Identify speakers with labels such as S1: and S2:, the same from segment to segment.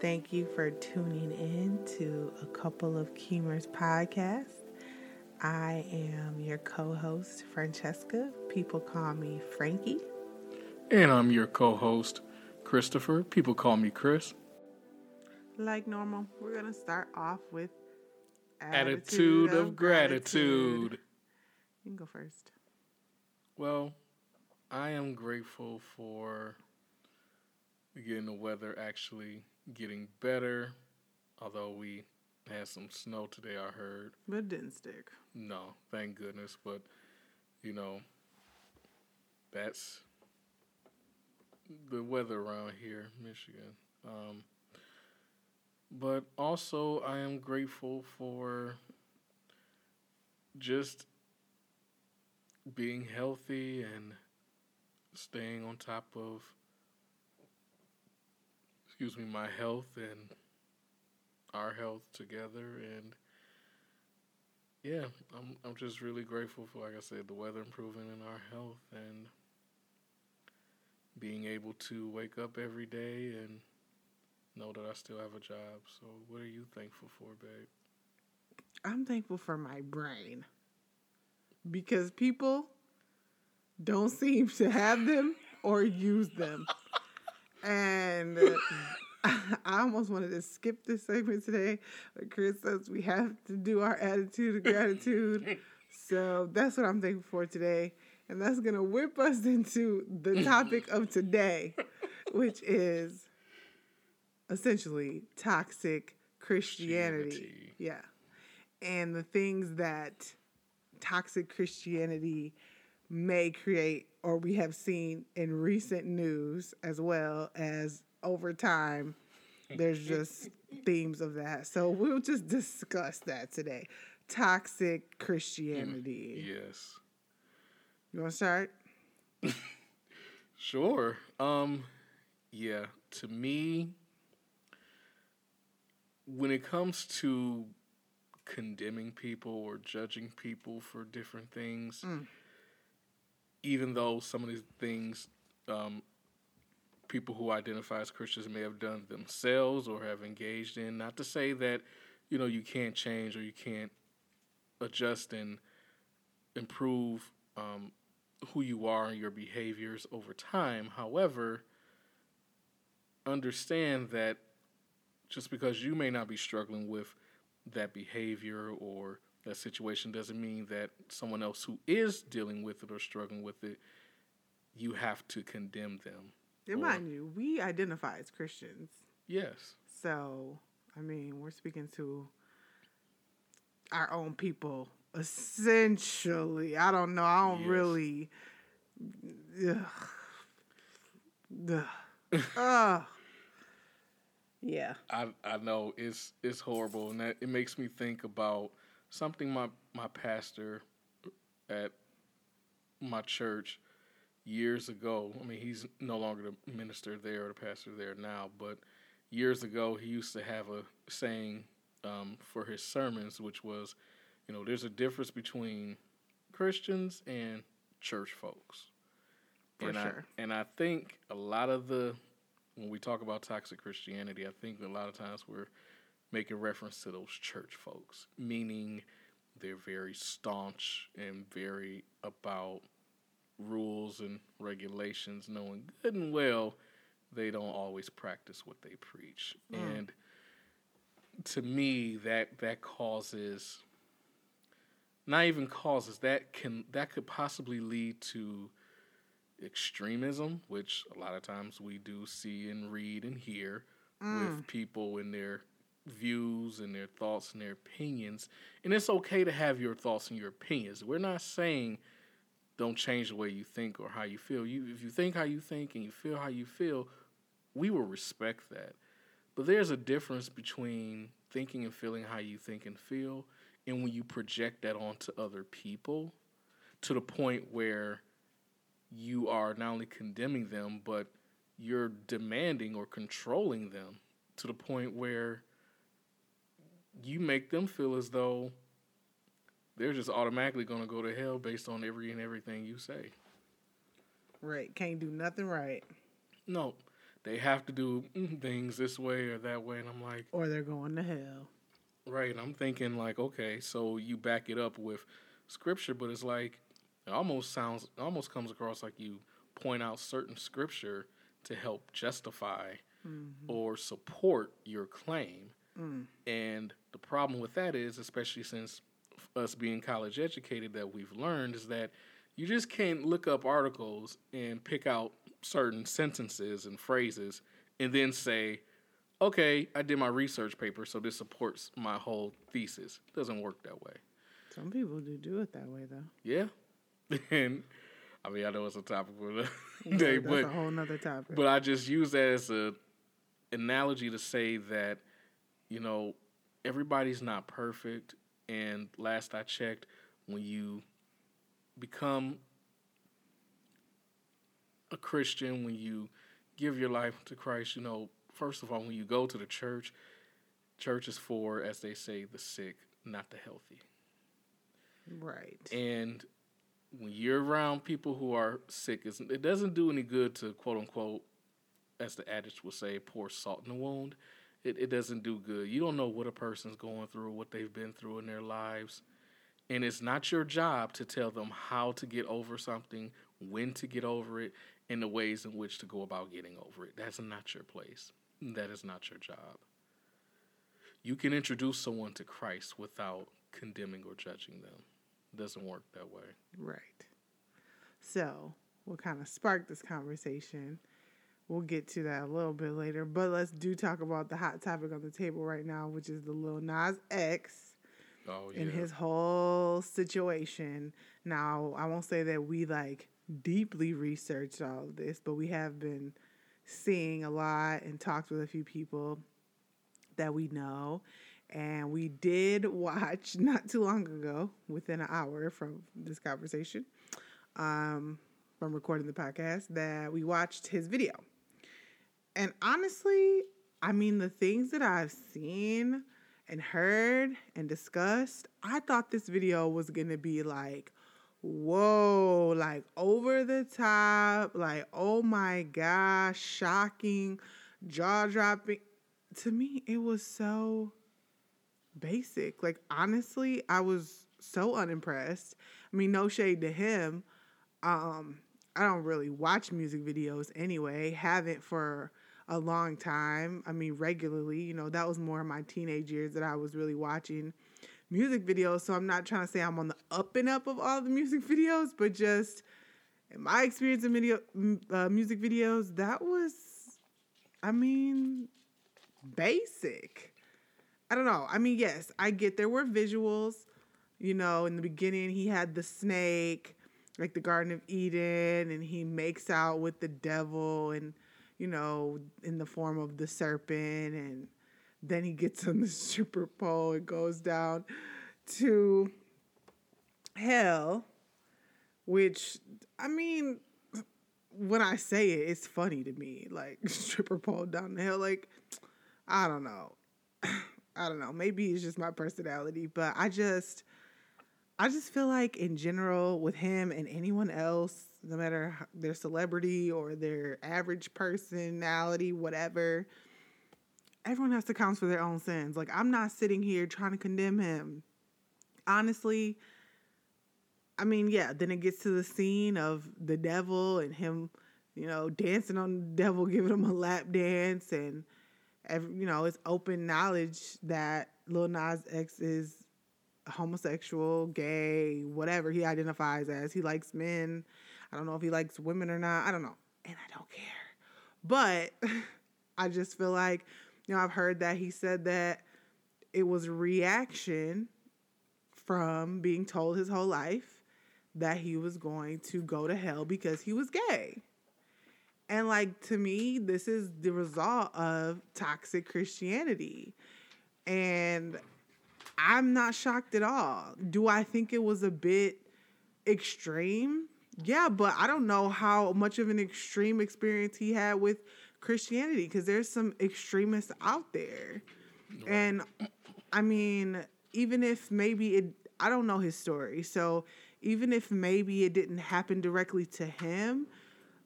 S1: Thank you for tuning in to a couple of Keemers podcasts. I am your co host, Francesca. People call me Frankie.
S2: And I'm your co host, Christopher. People call me Chris.
S1: Like normal, we're going to start off with
S2: attitude, attitude of, gratitude. gratitude.
S1: You can go first.
S2: Well, I am grateful for getting the weather actually getting better. Although we had some snow today, I heard.
S1: But it didn't stick.
S2: No, thank goodness. But, you know, that's the weather around here, Michigan. Um, but also, I am grateful for just being healthy and staying on top of excuse me my health and our health together and yeah i'm i'm just really grateful for like i said the weather improving and our health and being able to wake up every day and know that I still have a job. So what are you thankful for, babe?
S1: I'm thankful for my brain because people don't seem to have them or use them. and I almost wanted to skip this segment today, but Chris says we have to do our attitude of gratitude. so that's what I'm thankful for today. And that's going to whip us into the topic of today, which is essentially toxic Christianity. Christianity. Yeah. And the things that toxic Christianity may create or we have seen in recent news as well as over time there's just themes of that. So we'll just discuss that today. Toxic christianity.
S2: Mm, yes.
S1: You want to start?
S2: Sure. Um yeah to me when it comes to condemning people or judging people for different things mm even though some of these things um, people who identify as Christians may have done themselves or have engaged in, not to say that you know you can't change or you can't adjust and improve um, who you are and your behaviors over time. However, understand that just because you may not be struggling with that behavior or that situation doesn't mean that someone else who is dealing with it or struggling with it, you have to condemn them.
S1: And mind you, we identify as Christians.
S2: Yes.
S1: So, I mean, we're speaking to our own people essentially. I don't know. I don't yes. really. Ugh. Ugh. Yeah.
S2: I I know it's it's horrible and that it makes me think about something my my pastor at my church years ago. I mean, he's no longer the minister there or the pastor there now, but years ago he used to have a saying um, for his sermons, which was, you know, there's a difference between Christians and church folks.
S1: For
S2: and
S1: sure.
S2: I, and I think a lot of the when we talk about toxic Christianity, I think a lot of times we're making reference to those church folks, meaning they're very staunch and very about rules and regulations, knowing good and well they don't always practice what they preach. Mm. And to me that that causes not even causes that can that could possibly lead to extremism, which a lot of times we do see and read and hear mm. with people in their views and their thoughts and their opinions. And it's okay to have your thoughts and your opinions. We're not saying don't change the way you think or how you feel. You if you think how you think and you feel how you feel, we will respect that. But there's a difference between thinking and feeling how you think and feel and when you project that onto other people to the point where you are not only condemning them but you're demanding or controlling them to the point where you make them feel as though they're just automatically going to go to hell based on every and everything you say.
S1: Right. Can't do nothing right.
S2: No. they have to do mm, things this way or that way, and I'm like,
S1: or they're going to hell.
S2: Right. And I'm thinking like, okay, so you back it up with scripture, but it's like it almost sounds it almost comes across like you point out certain scripture to help justify mm-hmm. or support your claim. Mm. And the problem with that is, especially since us being college educated, that we've learned is that you just can't look up articles and pick out certain sentences and phrases and then say, okay, I did my research paper, so this supports my whole thesis. It doesn't work that way.
S1: Some people do do it that way, though.
S2: Yeah, and I mean, I know it's a topic for the
S1: yeah, day, that's but a whole nother topic.
S2: But I just use that as a analogy to say that you know everybody's not perfect, and last I checked, when you become a Christian, when you give your life to Christ, you know, first of all, when you go to the church, church is for, as they say, the sick, not the healthy.
S1: Right.
S2: And when you're around people who are sick, it doesn't do any good to quote unquote, as the adage will say, pour salt in the wound. It, it doesn't do good. You don't know what a person's going through, what they've been through in their lives. And it's not your job to tell them how to get over something, when to get over it, and the ways in which to go about getting over it. That's not your place. That is not your job. You can introduce someone to Christ without condemning or judging them. It doesn't work that way.
S1: Right. So, what kind of sparked this conversation? We'll get to that a little bit later, but let's do talk about the hot topic on the table right now, which is the Lil Nas X
S2: oh, yeah.
S1: and his whole situation. Now, I won't say that we like deeply researched all of this, but we have been seeing a lot and talked with a few people that we know. And we did watch not too long ago, within an hour from this conversation, um, from recording the podcast, that we watched his video. And honestly, I mean, the things that I've seen and heard and discussed, I thought this video was going to be like whoa, like over the top, like oh my gosh, shocking, jaw dropping. To me, it was so basic. Like honestly, I was so unimpressed. I mean, no shade to him. Um, I don't really watch music videos anyway. Haven't for a long time. I mean, regularly. You know, that was more of my teenage years that I was really watching music videos. So I'm not trying to say I'm on the up and up of all the music videos, but just in my experience in video, uh, music videos, that was, I mean, basic. I don't know. I mean, yes, I get there were visuals. You know, in the beginning, he had the snake, like the Garden of Eden, and he makes out with the devil, and you know, in the form of the serpent, and then he gets on the super pole and goes down to hell, which, I mean, when I say it, it's funny to me. Like, stripper pole down the hill. Like, I don't know. I don't know. Maybe it's just my personality, but I just. I just feel like in general with him and anyone else, no matter their celebrity or their average personality, whatever, everyone has to account for their own sins. Like I'm not sitting here trying to condemn him. Honestly, I mean, yeah, then it gets to the scene of the devil and him, you know, dancing on the devil, giving him a lap dance and every, you know, it's open knowledge that Lil Nas X is homosexual, gay, whatever he identifies as. He likes men. I don't know if he likes women or not. I don't know. And I don't care. But I just feel like you know, I've heard that he said that it was reaction from being told his whole life that he was going to go to hell because he was gay. And like to me, this is the result of toxic Christianity. And I'm not shocked at all. Do I think it was a bit extreme? Yeah, but I don't know how much of an extreme experience he had with Christianity because there's some extremists out there. Right. And I mean, even if maybe it, I don't know his story. So even if maybe it didn't happen directly to him,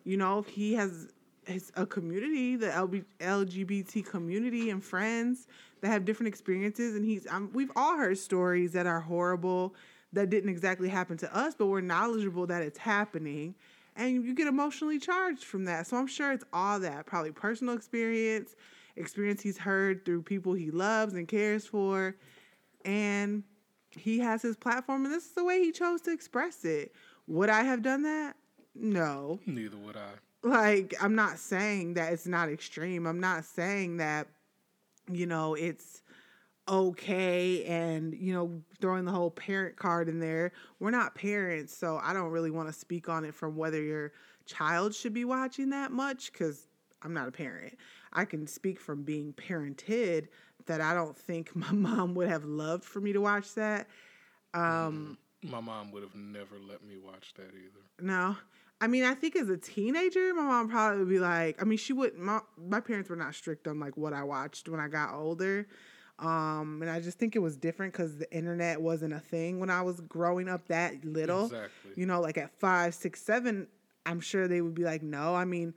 S1: you know, he has it's a community, the LB, LGBT community and friends that have different experiences. And he's, um, we've all heard stories that are horrible that didn't exactly happen to us, but we're knowledgeable that it's happening. And you get emotionally charged from that. So I'm sure it's all that probably personal experience, experience he's heard through people he loves and cares for. And he has his platform, and this is the way he chose to express it. Would I have done that? No.
S2: Neither would I.
S1: Like, I'm not saying that it's not extreme. I'm not saying that, you know, it's okay and, you know, throwing the whole parent card in there. We're not parents, so I don't really want to speak on it from whether your child should be watching that much because I'm not a parent. I can speak from being parented that I don't think my mom would have loved for me to watch that. Um,
S2: My mom would have never let me watch that either.
S1: no. I mean, I think as a teenager, my mom probably would be like, I mean, she would, my, my parents were not strict on like what I watched when I got older. Um, and I just think it was different because the internet wasn't a thing when I was growing up that little.
S2: Exactly.
S1: You know, like at five, six, seven, I'm sure they would be like, no. I mean,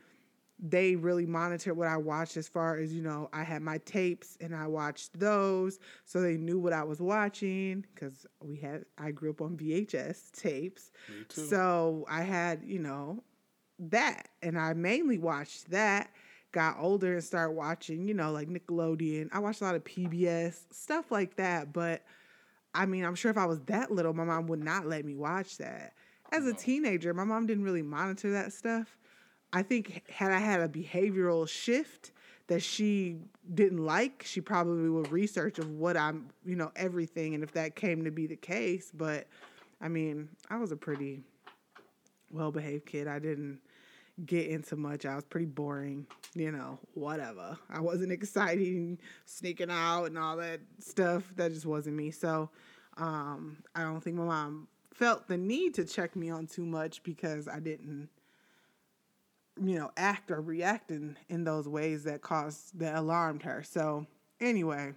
S1: they really monitored what I watched as far as, you know, I had my tapes and I watched those. So they knew what I was watching because we had, I grew up on VHS tapes.
S2: Me too.
S1: So I had, you know, that. And I mainly watched that. Got older and started watching, you know, like Nickelodeon. I watched a lot of PBS, stuff like that. But I mean, I'm sure if I was that little, my mom would not let me watch that. As a teenager, my mom didn't really monitor that stuff. I think had I had a behavioral shift that she didn't like, she probably would research of what I'm, you know, everything and if that came to be the case. But I mean, I was a pretty well behaved kid. I didn't get into much. I was pretty boring, you know, whatever. I wasn't exciting, sneaking out and all that stuff. That just wasn't me. So um, I don't think my mom felt the need to check me on too much because I didn't, you know, act or react in, in those ways that caused, that alarmed her. So anyway,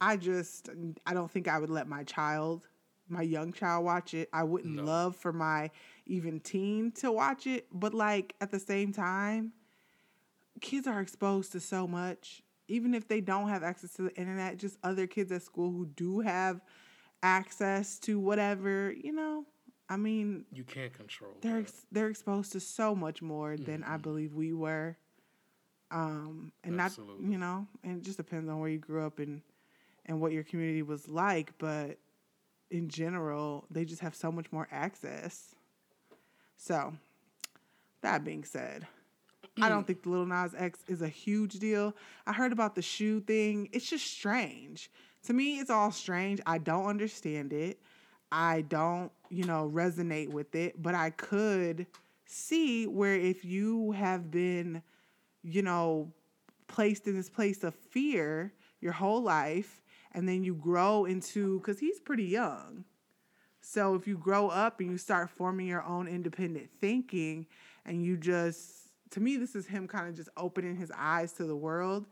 S1: I just, I don't think I would let my child, my young child watch it. I wouldn't
S2: No.
S1: love for my even teen to watch it, but like at the same time, kids are exposed to so much. Even if they don't have access to the internet, just other kids at school who do have access to whatever, you know. I mean,
S2: you can't control
S1: they're ex- they're exposed to so much more than I
S2: Mhm.
S1: believe we were. Um, and not you know, and it just depends on where you grew up and and what your community was like, but in general, they just have so much more access. So, that being said, I don't mm. think the Little Nas X is a huge deal. I heard about the shoe thing. It's just strange. To me, it's all strange. I don't understand it. I don't, you know, resonate with it, but I could see where if you have been, you know, placed in this place of fear your whole life and then you grow into cuz he's pretty young. So if you grow up and you start forming your own independent thinking and you just to me this is him kind of just opening his eyes to the world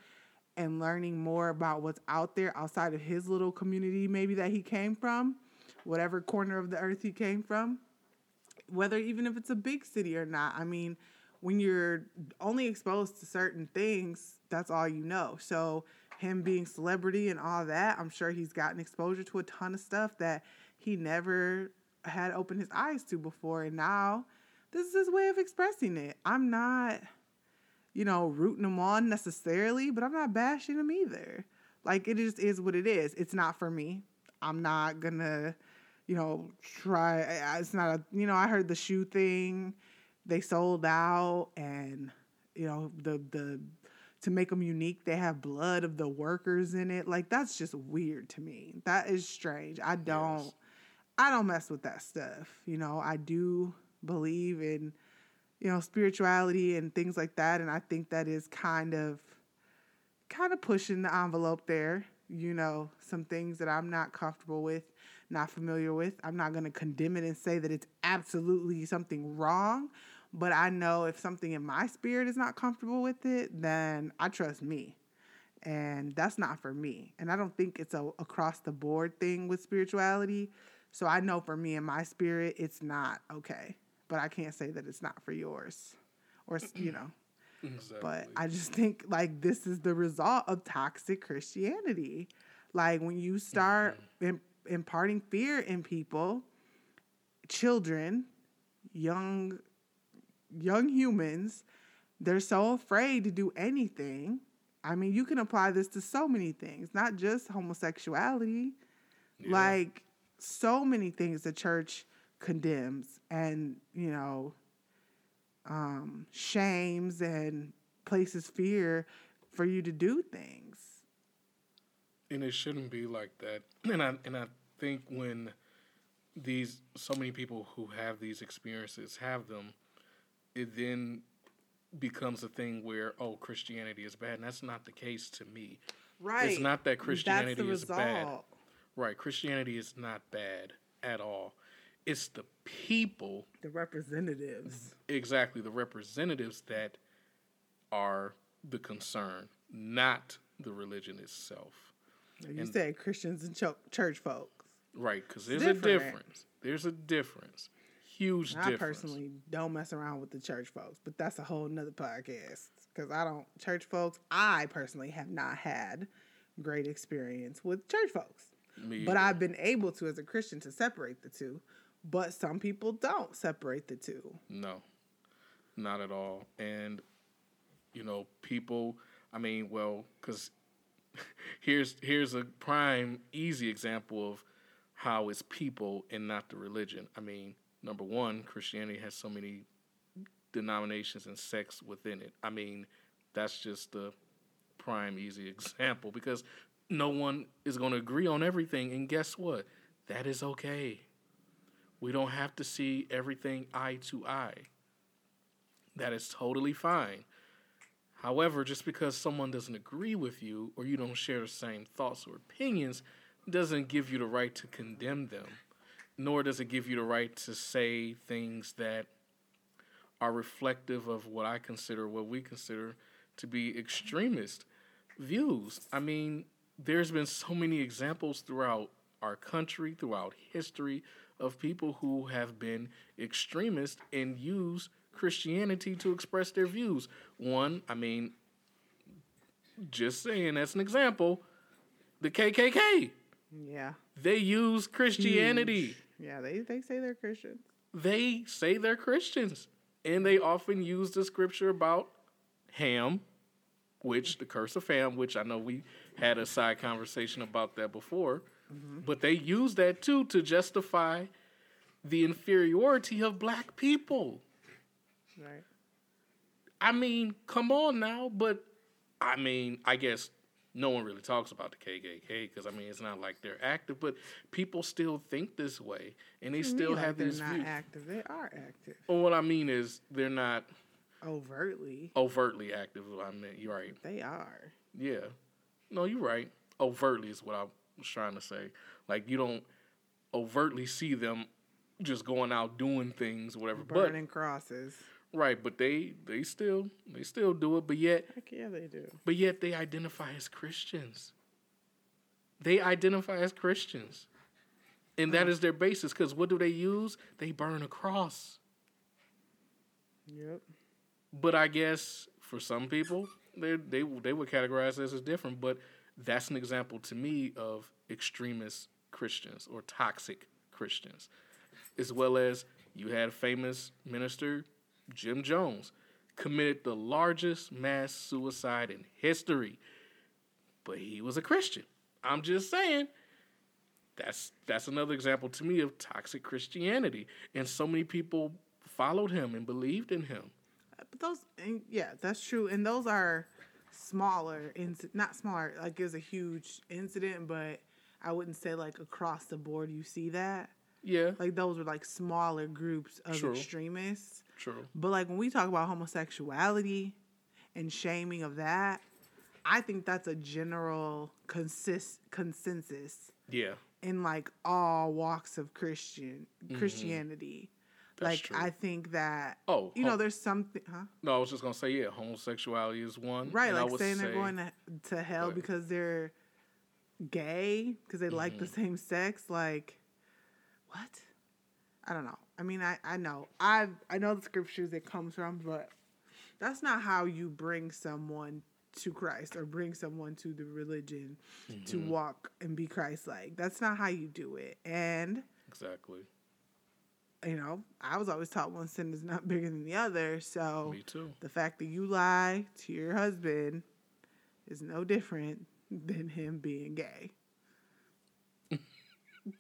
S1: and learning more about what's out there outside of his little community maybe that he came from, whatever corner of the earth he came from, whether even if it's a big city or not. I mean, when you're only exposed to certain things, that's all you know. So him being celebrity and all that, I'm sure he's gotten exposure to a ton of stuff that he never had opened his eyes to before and now this is his way of expressing it. I'm not you know, rooting him on necessarily, but I'm not bashing him either. Like it just is what it is. It's not for me. I'm not gonna, you know, try. It's not a, you know. I heard the shoe thing. They sold out, and you know the the to make them unique, they have blood of the workers in it. Like that's just weird to me. That is strange. I don't.
S2: Yes.
S1: I don't mess with that stuff. You know, I do believe in you know spirituality and things like that and i think that is kind of kind of pushing the envelope there you know some things that i'm not comfortable with not familiar with i'm not going to condemn it and say that it's absolutely something wrong but i know if something in my spirit is not comfortable with it then i trust me and that's not for me and i don't think it's a across the board thing with spirituality so i know for me and my spirit it's not okay but I can't say that it's not for yours, or you know.
S2: Exactly.
S1: But I just think like this is the result of toxic Christianity. Like when you start mm-hmm. im- imparting fear in people, children, young young humans, they're so afraid to do anything. I mean, you can apply this to so many things, not just homosexuality.
S2: Yeah.
S1: Like so many things the church condemns and, you know, um, shames and places fear for you to do things.
S2: and it shouldn't be like that. And I and I think when these so many people who have these experiences have them, it then becomes a thing where oh Christianity is bad, and that's not the case to me.
S1: Right.
S2: It's not that Christianity is bad. Right, Christianity is not bad at all. It's the people
S1: The representatives.
S2: exactly the representatives that are the concern, not the religion itself.
S1: You
S2: And-
S1: said Christians and cho- church folks.
S2: Right, because there's
S1: different.
S2: a difference. There's a difference. Huge
S1: I
S2: difference.
S1: personally don't mess around with the church folks, but that's a whole nother podcast. Because I don't church folks. I personally have not had great experience with church folks,
S2: Me
S1: but
S2: either.
S1: I've been able to, as a Christian, to separate the two. But some people don't separate the two.
S2: No, not at all. And, you know, people, I mean, well, because here's, here's a prime, easy example of how it's people and not the religion. I mean, number one, Christianity has so many denominations and sects within it. I mean, that's just the prime, easy example because no one is going to agree on everything. And guess what? That is okay. We don't have to see everything eye to eye. That is totally fine. However, just because someone doesn't agree with you or you don't share the same thoughts or opinions doesn't give you the right to condemn them, nor does it give you the right to say things that are reflective of what I consider, what we consider to be extremist views. I mean, there's been so many examples throughout our country, throughout history, of people who have been extremists and use Christianity to express their views. One, I mean, just saying, as an example, the KKK.
S1: Yeah.
S2: They use Christianity.
S1: Huge. Yeah, they, they say they're Christians.
S2: They say they're Christians. And they often use the scripture about Ham, which the curse of Ham, which I know we had a side conversation about that before. Mm-hmm. But they use that too to justify the inferiority of black people.
S1: Right.
S2: I mean, come on now, but I mean, I guess no one really talks about the KKK because I mean, it's not like they're active, but people still think this way, and they still have
S1: like
S2: have
S1: they're
S2: these
S1: not
S2: views.
S1: active. They are active.
S2: Well, what I mean is they're not
S1: Overtly.
S2: overtly active. I mean, you're right.
S1: They are.
S2: Yeah, no, you're right. Overtly is what I was trying to say. Like you don't overtly see them just going out doing things, whatever.
S1: Burning crosses.
S2: But right, but they they still they still do it. But yet
S1: Heck yeah, they do.
S2: But yet they identify as Christians. They identify as Christians. And that mm. is their basis because what do they use? They burn a cross.
S1: Yep.
S2: But I guess for some people, they they they would categorize this as different. But that's an example to me of extremist Christians or toxic Christians, as well as you had famous minister Jim Jones committed the largest mass suicide in history, but he was a Christian. I'm just saying. That's that's another example to me of toxic Christianity, and so many people followed him and believed in him.
S1: But those, and yeah, that's true. And those are smaller, inc- not smaller, like it was a huge incident, but I wouldn't say like across the board you see that.
S2: Yeah,
S1: Like those were like smaller groups of
S2: True.
S1: extremists.
S2: true.
S1: But like when we talk about homosexuality and shaming of that, I think that's a general consist consensus
S2: Yeah,
S1: in like all walks of Christian mm-hmm. Christianity.
S2: Mm-hmm. That's
S1: like
S2: true.
S1: I think that
S2: Oh,
S1: you know there's something huh
S2: no, I was just gonna say yeah, homosexuality is one.
S1: right
S2: and I
S1: like saying they're
S2: say-
S1: going to, to hell
S2: ahead.
S1: because they're gay because they like
S2: Mm-hmm.
S1: the same sex like what I don't know I mean I I know I I know the scriptures it comes from but That's not how you bring someone to Christ or bring someone to the religion to
S2: Mhm.
S1: walk and be Christ like. That's not how you do it. And
S2: Exactly.
S1: You know, I was always taught one sin is not bigger than the other. So
S2: Me too.
S1: the fact that you lie to your husband is no different than him being gay.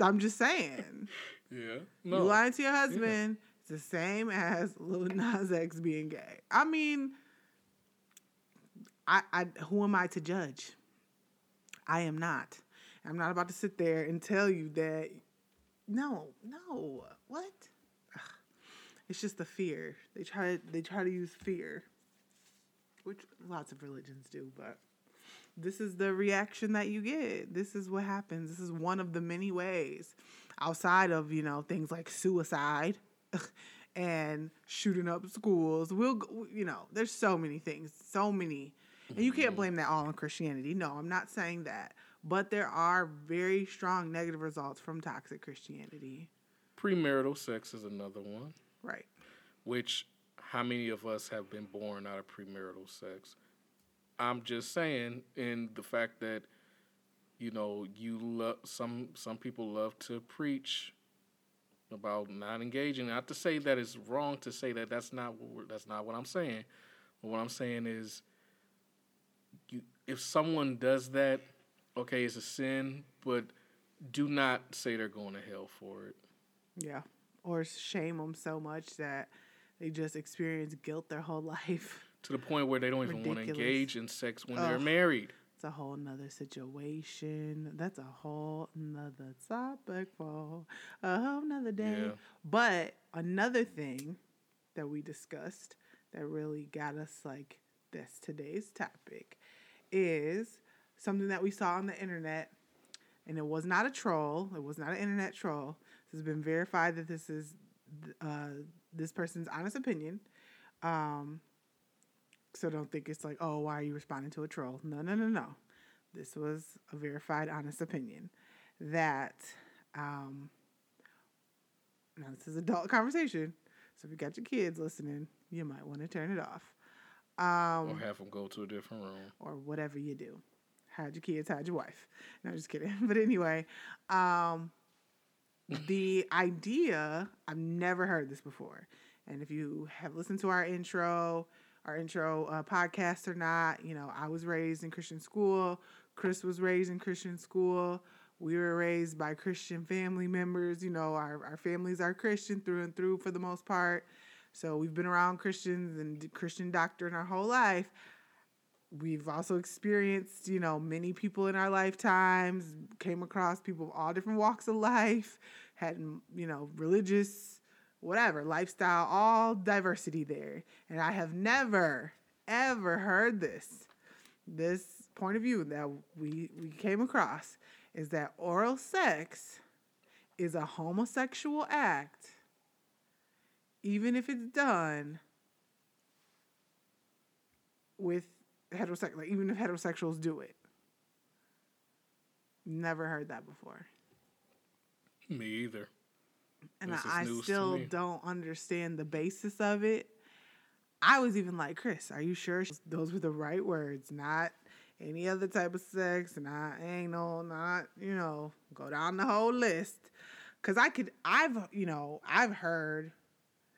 S1: I'm just saying.
S2: Yeah.
S1: You
S2: No.
S1: lying to your husband, it's the same as Lil Nas X being gay. I mean, I, I who am I to judge? I am not. I'm not about to sit there and tell you that. No, no. What? It's just the fear. They try. They try to use fear, which lots of religions do, but this is the reaction that you get. This is what happens. This is one of the many ways outside of, you know, things like suicide and shooting up schools. We'll, you know, there's so many things, so many. And you can't blame that all on Christianity. No, I'm not saying that. But there are very strong negative results from toxic Christianity.
S2: Premarital sex is another one.
S1: Right.
S2: Which, how many of us have been born out of premarital sex? I'm just saying, in the fact that, you know, you love some some people love to preach about not engaging. Not to say that it's wrong to say that. That's not what that's not what I'm saying. But what I'm saying is, you if someone does that, okay, it's a sin, but do not say they're going to hell for it.
S1: Yeah. Or shame them so much that they just experience guilt their whole life.
S2: to the point where they don't even want to engage in sex when they're married.
S1: It's a whole nother situation. That's a whole nother topic for a whole nother day.
S2: Yeah.
S1: But another thing that we discussed that really got us like this today's topic is something that we saw on the internet, and it was not a troll. It was not an internet troll. Has been verified that this is uh, this person's honest opinion. Um, so don't think it's like, oh, why are you responding to a troll? No, no, no, no. This was a verified, honest opinion that. Um, now this is adult conversation, so if you got your kids listening, you might want to turn it off, um,
S2: or have them go to a different room.
S1: or whatever you do. Hide your kids, hide your wife. No, just kidding. But anyway, um, the idea I've never heard this before, and if you have listened to our intro, our intro uh, podcast or not, you know, I was raised in Christian school. Chris was raised in Christian school. We were raised by Christian family members. You know, our, our families are Christian through and through for the most part. So we've been around Christians and Christian doctrine our whole life. We've also experienced, you know, many people in our lifetimes, came across people of all different walks of life, had, you know, religious, whatever, lifestyle, all diversity there. And I have never, ever heard this. This point of view that we, we came across is that oral sex is a homosexual act, even if it's done with heterosexual, like even if heterosexuals do it. Never heard that before.
S2: Me either.
S1: And
S2: This
S1: I, I still don't understand the basis of it. I was even like, Chris, are you sure those were the right words? Not any other type of sex, not anal, not, you know, go down the whole list. Cause I could, I've, you know, I've heard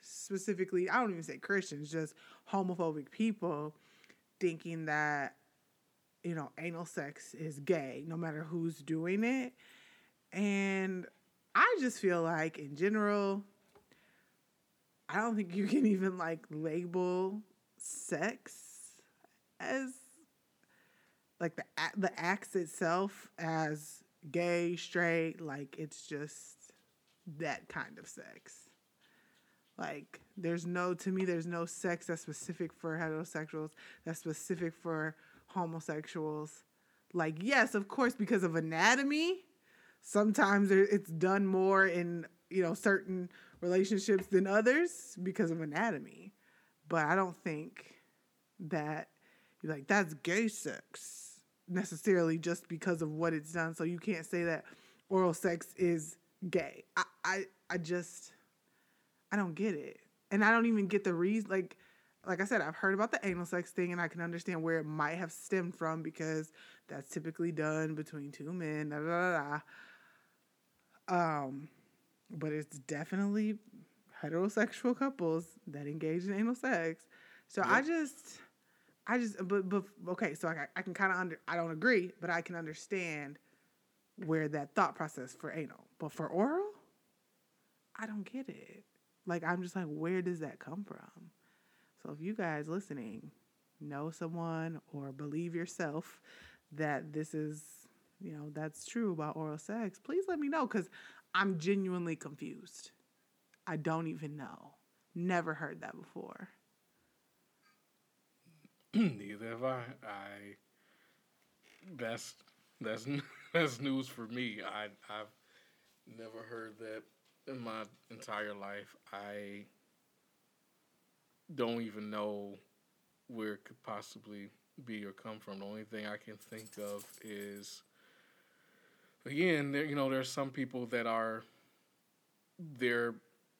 S1: specifically, I don't even say Christians, just homophobic people thinking that, you know, anal sex is gay, no matter who's doing it. And I just feel like, in general, I don't think you can even like label sex as like the the acts itself as gay, straight. Like it's just that kind of sex. Like there's no to me there's no sex that's specific for heterosexuals, that's specific for homosexuals. Like yes, of course because of anatomy, sometimes it's done more in, you know, certain relationships than others because of anatomy. But I don't think that like that's gay sex necessarily just because of what it's done. So you can't say that oral sex is gay. I I, I just I don't get it. And I don't even get the reason like like I said, I've heard about the anal sex thing and I can understand where it might have stemmed from because that's typically done between two men. Da, da, da. Um, but it's definitely heterosexual couples that engage in anal sex. So I just, I just, but, but okay, so I, I can kind of under, I don't agree, but I can understand where that thought process for anal, but for oral, I don't get it. Like I'm just like, where does that come from? So if you guys listening know someone or believe yourself that this is, you know, that's true about oral sex, please let me know because I'm genuinely confused. I don't even know. Never heard that before.
S2: Neither have I. I that's that's that's news for me. I I've never heard that in my entire life. I don't even know where it could possibly be or come from. The only thing I can think of is again, there you know, there's some people that are their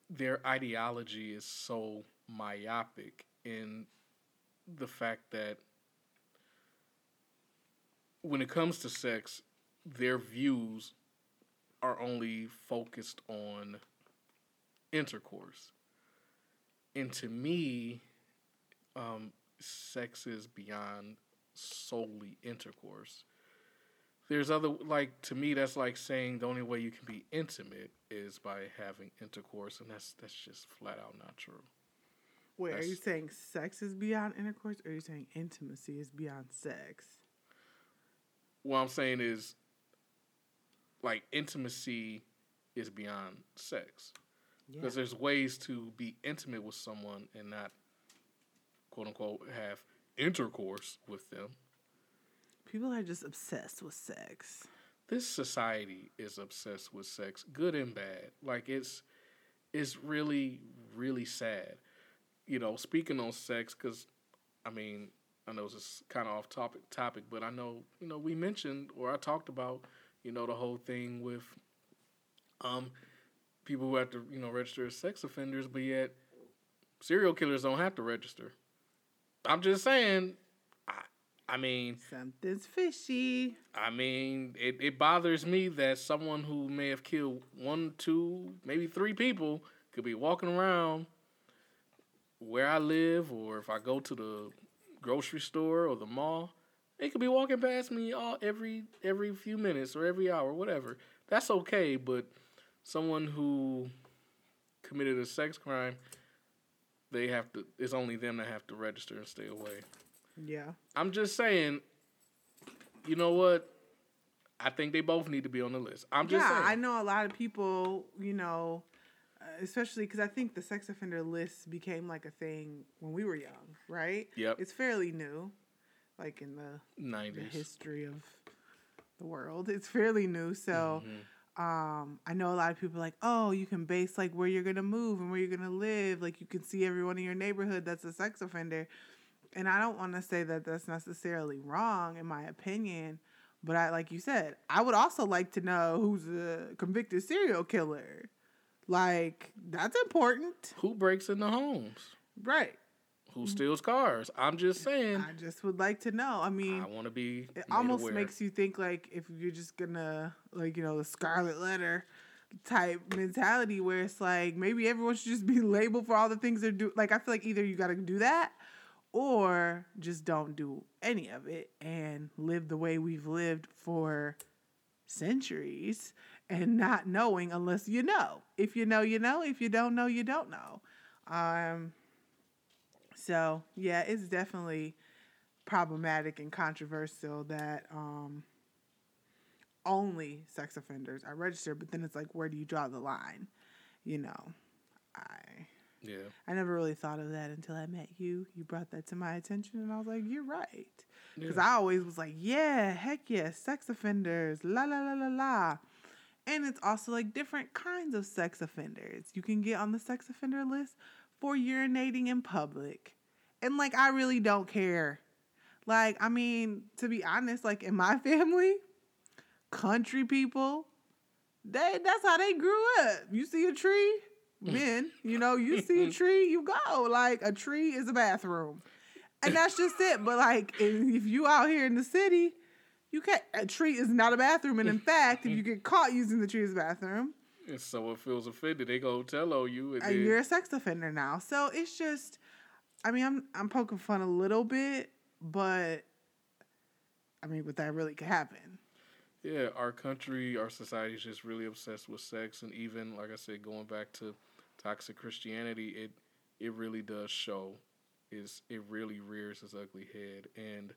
S2: their ideology is so myopic in the fact that when it comes to sex, their views are only focused on intercourse. And to me, um, sex is beyond solely intercourse. There's other like to me that's like saying the only way you can be intimate is by having intercourse, and that's that's just flat out not true.
S1: Wait, are you saying sex is beyond intercourse or are you saying intimacy is beyond sex?
S2: what I'm saying is like intimacy is beyond sex
S1: Yeah.
S2: because there's ways to be intimate with someone and not quote unquote have intercourse with them.
S1: People are just obsessed with sex.
S2: This society is obsessed with sex, good and bad. Like it's it's really really sad. You know, speaking on sex cuz I mean, I know this is kind of off topic topic, but I know, you know, we mentioned or I talked about, you know, the whole thing with um people who have to, you know, register as sex offenders, but yet serial killers don't have to register. I'm just saying I I mean,
S1: Something's fishy.
S2: I mean, it, it bothers me that someone who may have killed one, two, maybe three people could be walking around where I live, or if I go to the grocery store or the mall, they could be walking past me all every every few minutes or every hour, whatever. That's okay, but someone who committed a sex crime, they have to. It's only them that have to register and stay away.
S1: Yeah.
S2: I'm just saying, you know what? I think they both need to be on the list. I'm just
S1: yeah, I know a lot of people, you know, uh, especially because I think the sex offender list became like a thing when we were young, right?
S2: Yep.
S1: It's fairly new, like in the, the history of the world. It's fairly new. So
S2: Mhm.
S1: um, I know a lot of people are like, oh, you can base like where you're to move and where you're to live. Like you can see everyone in your neighborhood that's a sex offender. And I don't want to say that that's necessarily wrong, in my opinion. But I, like you said, I would also like to know who's a convicted serial killer. Like that's important,
S2: Who breaks into homes?
S1: right?
S2: Who steals cars? I'm just saying.
S1: I just would like to know. I mean,
S2: I want to be.
S1: it almost
S2: aware.
S1: makes you think like if you're just gonna like you know the scarlet letter type mentality where it's like maybe everyone should just be labeled for all the things they're doing. like i feel like either you got to do that or just don't do any of it and live the way we've lived for centuries and not knowing unless you know if you know you know if you don't know you don't know um so yeah it's definitely problematic and controversial that um only sex offenders are registered but then it's like where do you draw the line? You know i
S2: Yeah.
S1: i never really thought of that until i met you. You brought that to my attention and i was like you're right. Because
S2: yeah.
S1: i always was like yeah heck yeah sex offenders la la la la la. And it's also like different kinds of sex offenders. You can get on the sex offender list for urinating in public and like i really don't care like i mean to be honest like in my family country people they that's how they grew up you see a tree mm. men, you know, you see a tree, you go. Like a tree is a bathroom. And that's just it. But like if you out here in the city, you can't a tree is not a bathroom. And in fact, if you get caught using the tree as a bathroom,
S2: if someone feels offended, they go tell on you and,
S1: and
S2: then,
S1: you're a sex offender now. So it's just I mean, I'm I'm poking fun a little bit, but I mean, but that really could happen.
S2: Yeah, our country, our society is just really obsessed with sex, and even like I said, going back to toxic Christianity, it it really does show. Is it really rears its ugly head, and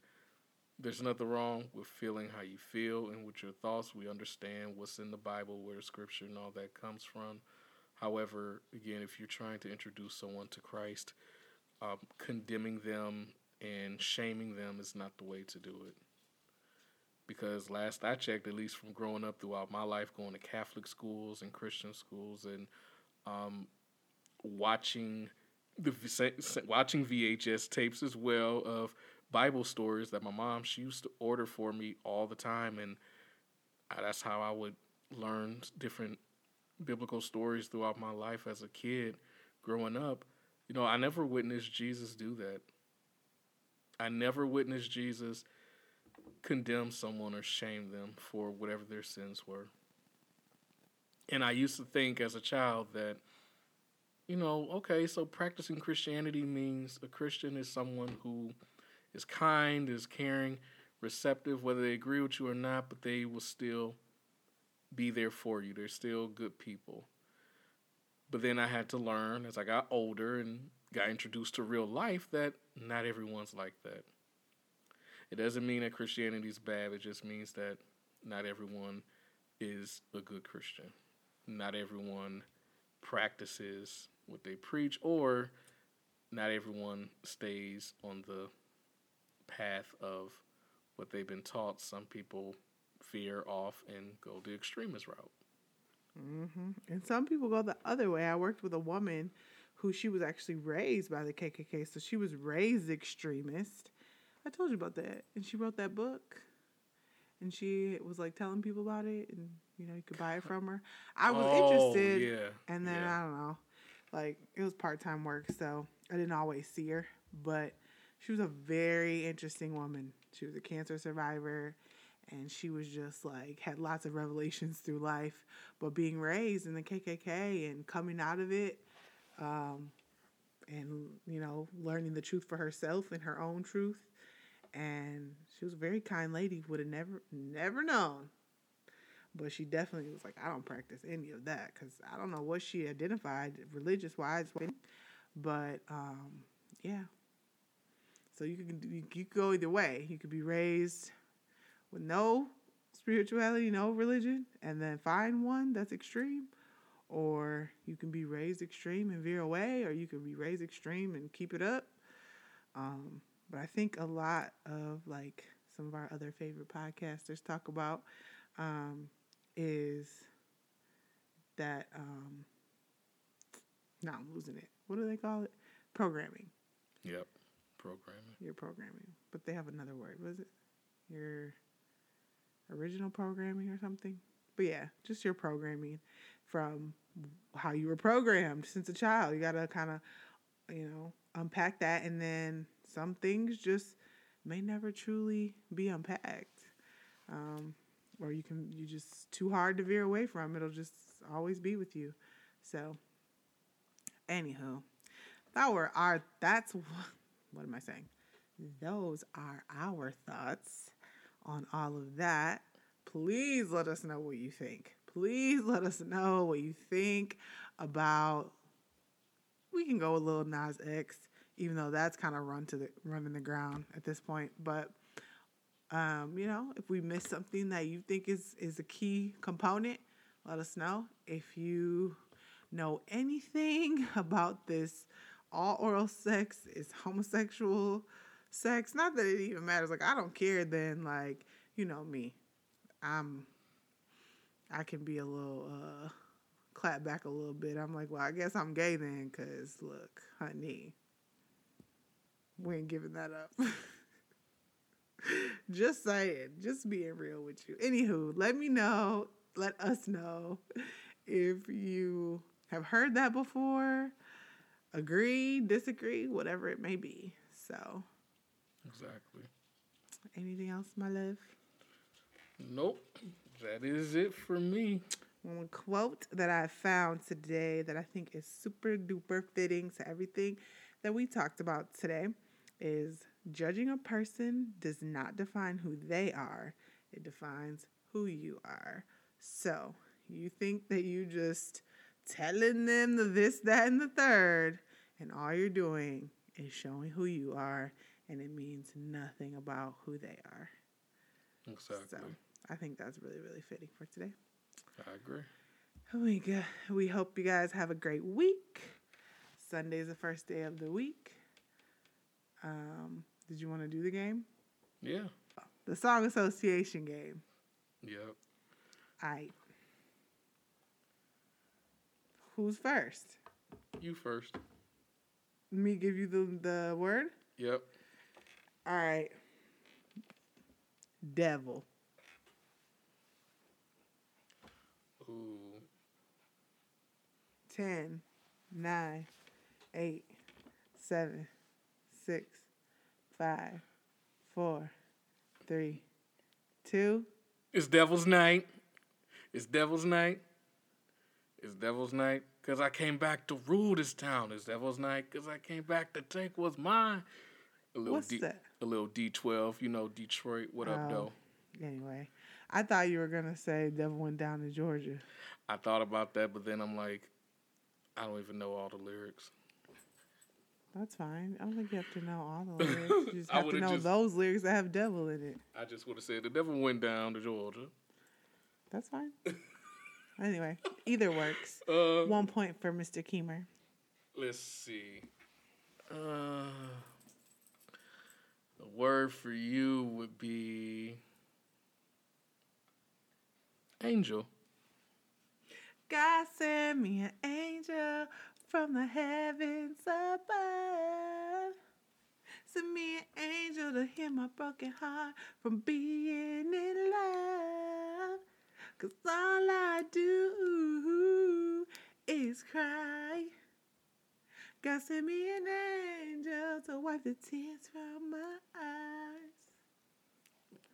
S2: there's nothing wrong with feeling how you feel and with your thoughts. We understand what's in the Bible, where Scripture and all that comes from. However, again, if you're trying to introduce someone to Christ, um, condemning them and shaming them is not the way to do it because last I checked, at least from growing up throughout my life, going to Catholic schools and Christian schools, and um, watching the watching VHS tapes as well of Bible stories that my mom she used to order for me all the time, and that's how I would learn different biblical stories throughout my life as a kid growing up. You know, I never witnessed Jesus do that. I never witnessed Jesus condemn someone or shame them for whatever their sins were. And I used to think as a child that, you know, okay, so practicing Christianity means a Christian is someone who is kind, is caring, receptive, whether they agree with you or not, but they will still be there for you. They're still good people. But then I had to learn as I got older and got introduced to real life that not everyone's like that. It doesn't mean that Christianity is bad. It just means that not everyone is a good Christian. Not everyone practices what they preach, or not everyone stays on the path of what they've been taught. Some people veer off and go the extremist route.
S1: Mm-hmm. And some people go the other way. I worked with a woman who she was actually raised by the KKK, so she was raised extremist, I told you about that. And she wrote that book. And she was like telling people about it and you know, you could buy it from her. I was oh, interested. Yeah. And then yeah. I don't know. Like it was part time work, so I didn't always see her. But she was a very interesting woman. She was a cancer survivor and she was just like had lots of revelations through life. But being raised in the KKK and coming out of it, um, and you know, learning the truth for herself and her own truth and she was a very kind lady. Would have never, never known. But she definitely was like, I don't practice any of that because I don't know what she identified religious wise. But um, yeah. So you can you, go either way. You could be raised with no spirituality, no religion, and then find one that's extreme, or you can be raised extreme and veer away, or you can be raised extreme and keep it up. Um, but I think a lot of like some of our other favorite podcasters talk about um, is that um, now I'm losing it. What do they call it? Programming.
S2: Yep, programming.
S1: Your programming, but they have another word. Was it your original programming or something? But yeah, just your programming from how you were programmed since a child. You gotta kind of, you know, unpack that and then some things just may never truly be unpacked. Um, or you can you just too hard to veer away from. It'll just always be with you. So, anywho, that were our that's what am I saying? Those are our thoughts on all of that. Please let us know what you think. Please let us know what you think about. We can go a Lil Nas X even though that's kind of run to the running the ground at this point. But um, you know, if we miss something that you think is is a key component, let us know. If you know anything about this, all oral sex is homosexual sex. Not that it even matters. Like I don't care. Then like you know me, I'm. I can be a little uh, clap back a little bit. I'm like, well, I guess I'm gay then, cause look, honey, we ain't giving that up. just saying, just being real with you. Anywho, let me know, let us know if you have heard that before, agree, disagree, whatever it may be. So,
S2: Exactly.
S1: anything else, my love?
S2: Nope. That is it for me.
S1: One quote that I found today that I think is super duper fitting to everything that we talked about today is judging a person does not define who they are, it defines who you are. So, you think that you just telling them the this, that, and the third, and all you're doing is showing who you are, and it means nothing about who they are.
S2: Exactly.
S1: So, I think that's really, really fitting for today.
S2: I agree.
S1: We go. We hope you guys have a great week. Sunday's the first day of the week. Um, did you want to do the game?
S2: Yeah.
S1: The song association game.
S2: Yep.
S1: I. Who's first?
S2: You first.
S1: Me give you the the word.
S2: Yep.
S1: All right. Devil.
S2: Ooh.
S1: Ten, nine, eight, seven, six, five, four, three, two.
S2: It's Devil's Night. It's Devil's Night. It's Devil's Night because I came back to rule this town. It's Devil's Night because I came back to take what's mine. A little
S1: What's
S2: D,
S1: that?
S2: A little D12. You know Detroit. What up,
S1: Oh.
S2: though?
S1: Anyway, I thought you were gonna say Devil went down to Georgia.
S2: I thought about that, but then I'm like, I don't even know all the lyrics.
S1: That's fine. I don't think you have to know all the lyrics. You just have to know
S2: just-
S1: those lyrics that have devil in it.
S2: I just would have said the devil went down to Georgia.
S1: That's fine. anyway, either works.
S2: Uh,
S1: One point for Mr. Keemer.
S2: let's see. Uh, the word for you would be angel.
S1: God send me an angel from the heavens above. Send me an angel to heal my broken heart from being in love. Cause all I do is cry. God send me an angel to wipe the tears from my eyes.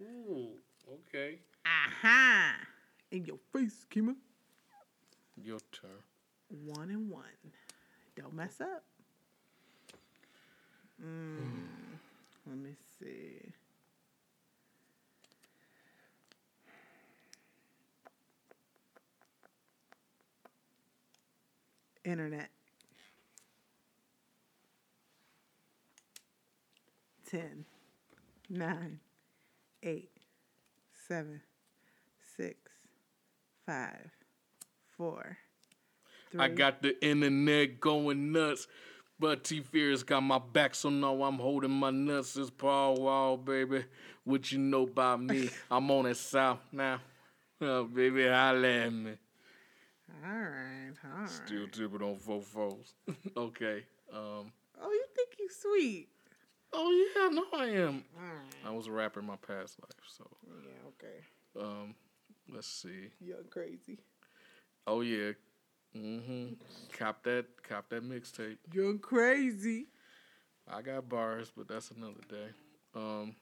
S2: Ooh, okay.
S1: Aha! In your face, Keemer.
S2: Your turn.
S1: One and one. Don't mess up. Mm, let me see. Internet. Ten, nine, eight, seven, six, five, four, three.
S2: I got the internet going nuts. But T Fears got my back, so now I'm holding my nuts. It's Paul Wall, baby. What you know about me? I'm on it south now. Oh, baby, holla at me.
S1: All right, all right.
S2: Still tipping on four fours. okay. Um.
S1: Oh, you think you sweet?
S2: Oh yeah, no, I am.
S1: Right.
S2: I was a rapper in my past life, so
S1: Yeah, okay.
S2: um. Let's see.
S1: Young crazy.
S2: Oh yeah. Mm-hmm. Cop that. Cop that mixtape.
S1: Young crazy.
S2: I got bars, but that's another day. Um,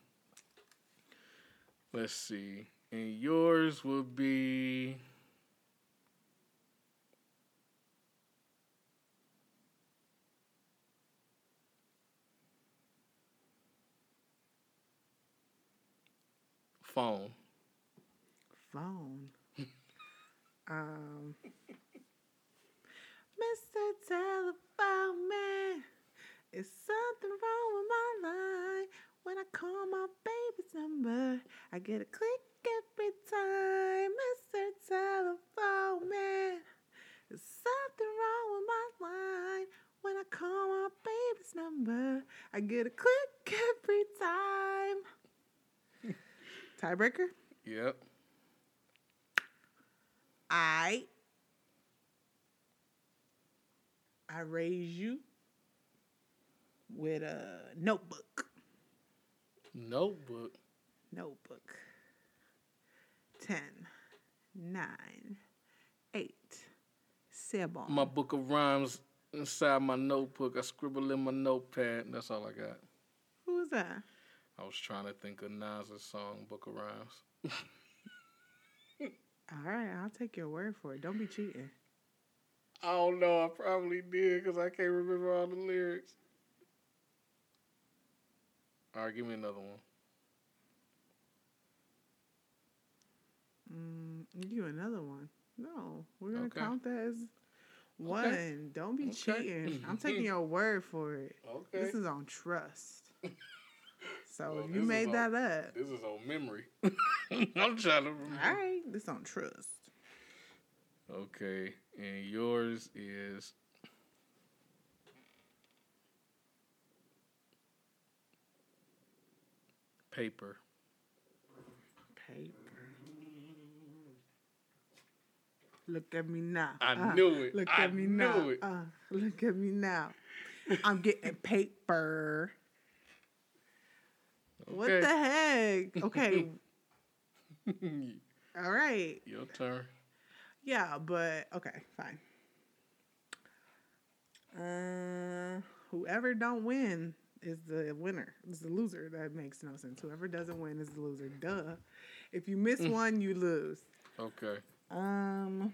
S2: let's see. And yours would be phone.
S1: Phone. um. Mr. Telephone Man, is something wrong with my line? When I call my baby's number, I get a click every time. Mr. Telephone Man, is something wrong with my line? When I call my baby's number, I get a click every. Tiebreaker?
S2: Yep.
S1: I I raise you with a notebook.
S2: Notebook.
S1: Notebook. Ten, nine, eight, Seven.
S2: My book of rhymes inside my notebook. I scribble in my notepad. That's all I got.
S1: Who is that?
S2: I was trying to think of Nas's song, Book of Rhymes.
S1: All right, I'll take your word for it. Don't be cheating.
S2: I don't know. I probably did because I can't remember all the lyrics. All right, give me another one.
S1: Mm, you another one. No, we're gonna
S2: Okay.
S1: count that as one. Don't be
S2: Okay.
S1: cheating. I'm taking your word for it.
S2: Okay.
S1: This is on trust. So
S2: Well,
S1: you made
S2: on-
S1: that up,
S2: This is on memory. I'm trying to remember.
S1: all right, this on trust.
S2: Okay, and yours is paper.
S1: Paper. Look at me now.
S2: I
S1: Uh,
S2: knew it.
S1: Look
S2: I
S1: at me
S2: knew
S1: now. Uh, look at me now. I'm getting paper. What
S2: Okay.
S1: the heck? Okay. All right.
S2: Your turn.
S1: Yeah, but okay, fine. Uh, whoever don't win is the winner. Is the loser. That makes no sense. Whoever doesn't win is the loser. Duh. If you miss one, you lose.
S2: Okay.
S1: Um.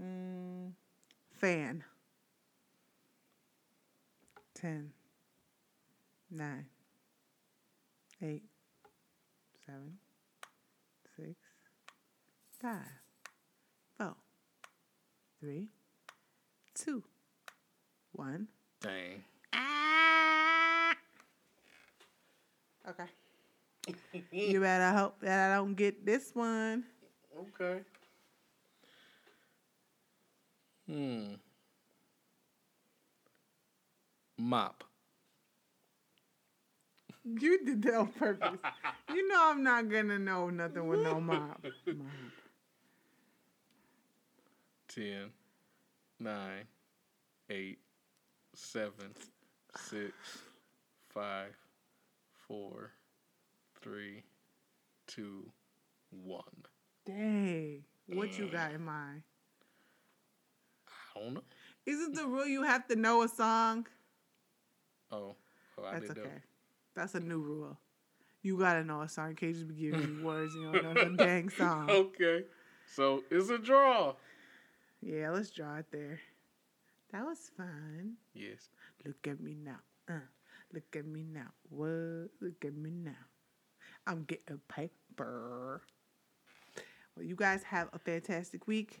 S1: Mm, fan. Ten. Nine. Eight. Seven. Six. Five. Four. Three. Two. One.
S2: Dang.
S1: Ah! Okay. You better hope that I don't get this one.
S2: Okay. Hmm. Mop.
S1: You did that on purpose. you know I'm not gonna know nothing with no mop. Mop.
S2: Ten, nine, eight, seven, six, five, four, three, two, one.
S1: Dang. What you got in mind?
S2: I don't know.
S1: Is it the rule you have to know a song?
S2: Oh, oh I
S1: That's
S2: did
S1: okay. That's a new rule. You gotta know a song. You can't just be giving me words. You don't know the dang song.
S2: Okay. So it's a draw.
S1: Yeah, let's draw it there. That was fun.
S2: Yes.
S1: Look at me now. Uh, look at me now. What? Look at me now. I'm getting paper. Well, you guys have a fantastic week.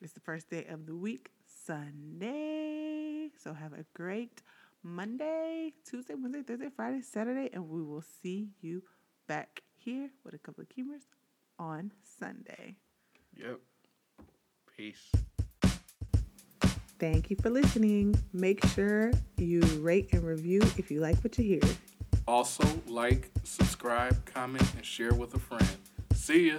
S1: It's the first day of the week, Sunday. So have a great Monday, Tuesday, Wednesday, Thursday, Friday, Saturday, and we will see you back here with a couple of Keemers on Sunday.
S2: Yep. Peace.
S1: Thank you for listening. Make sure you rate and review if you like what you hear.
S2: Also, like, subscribe, comment, and share with a friend. See ya.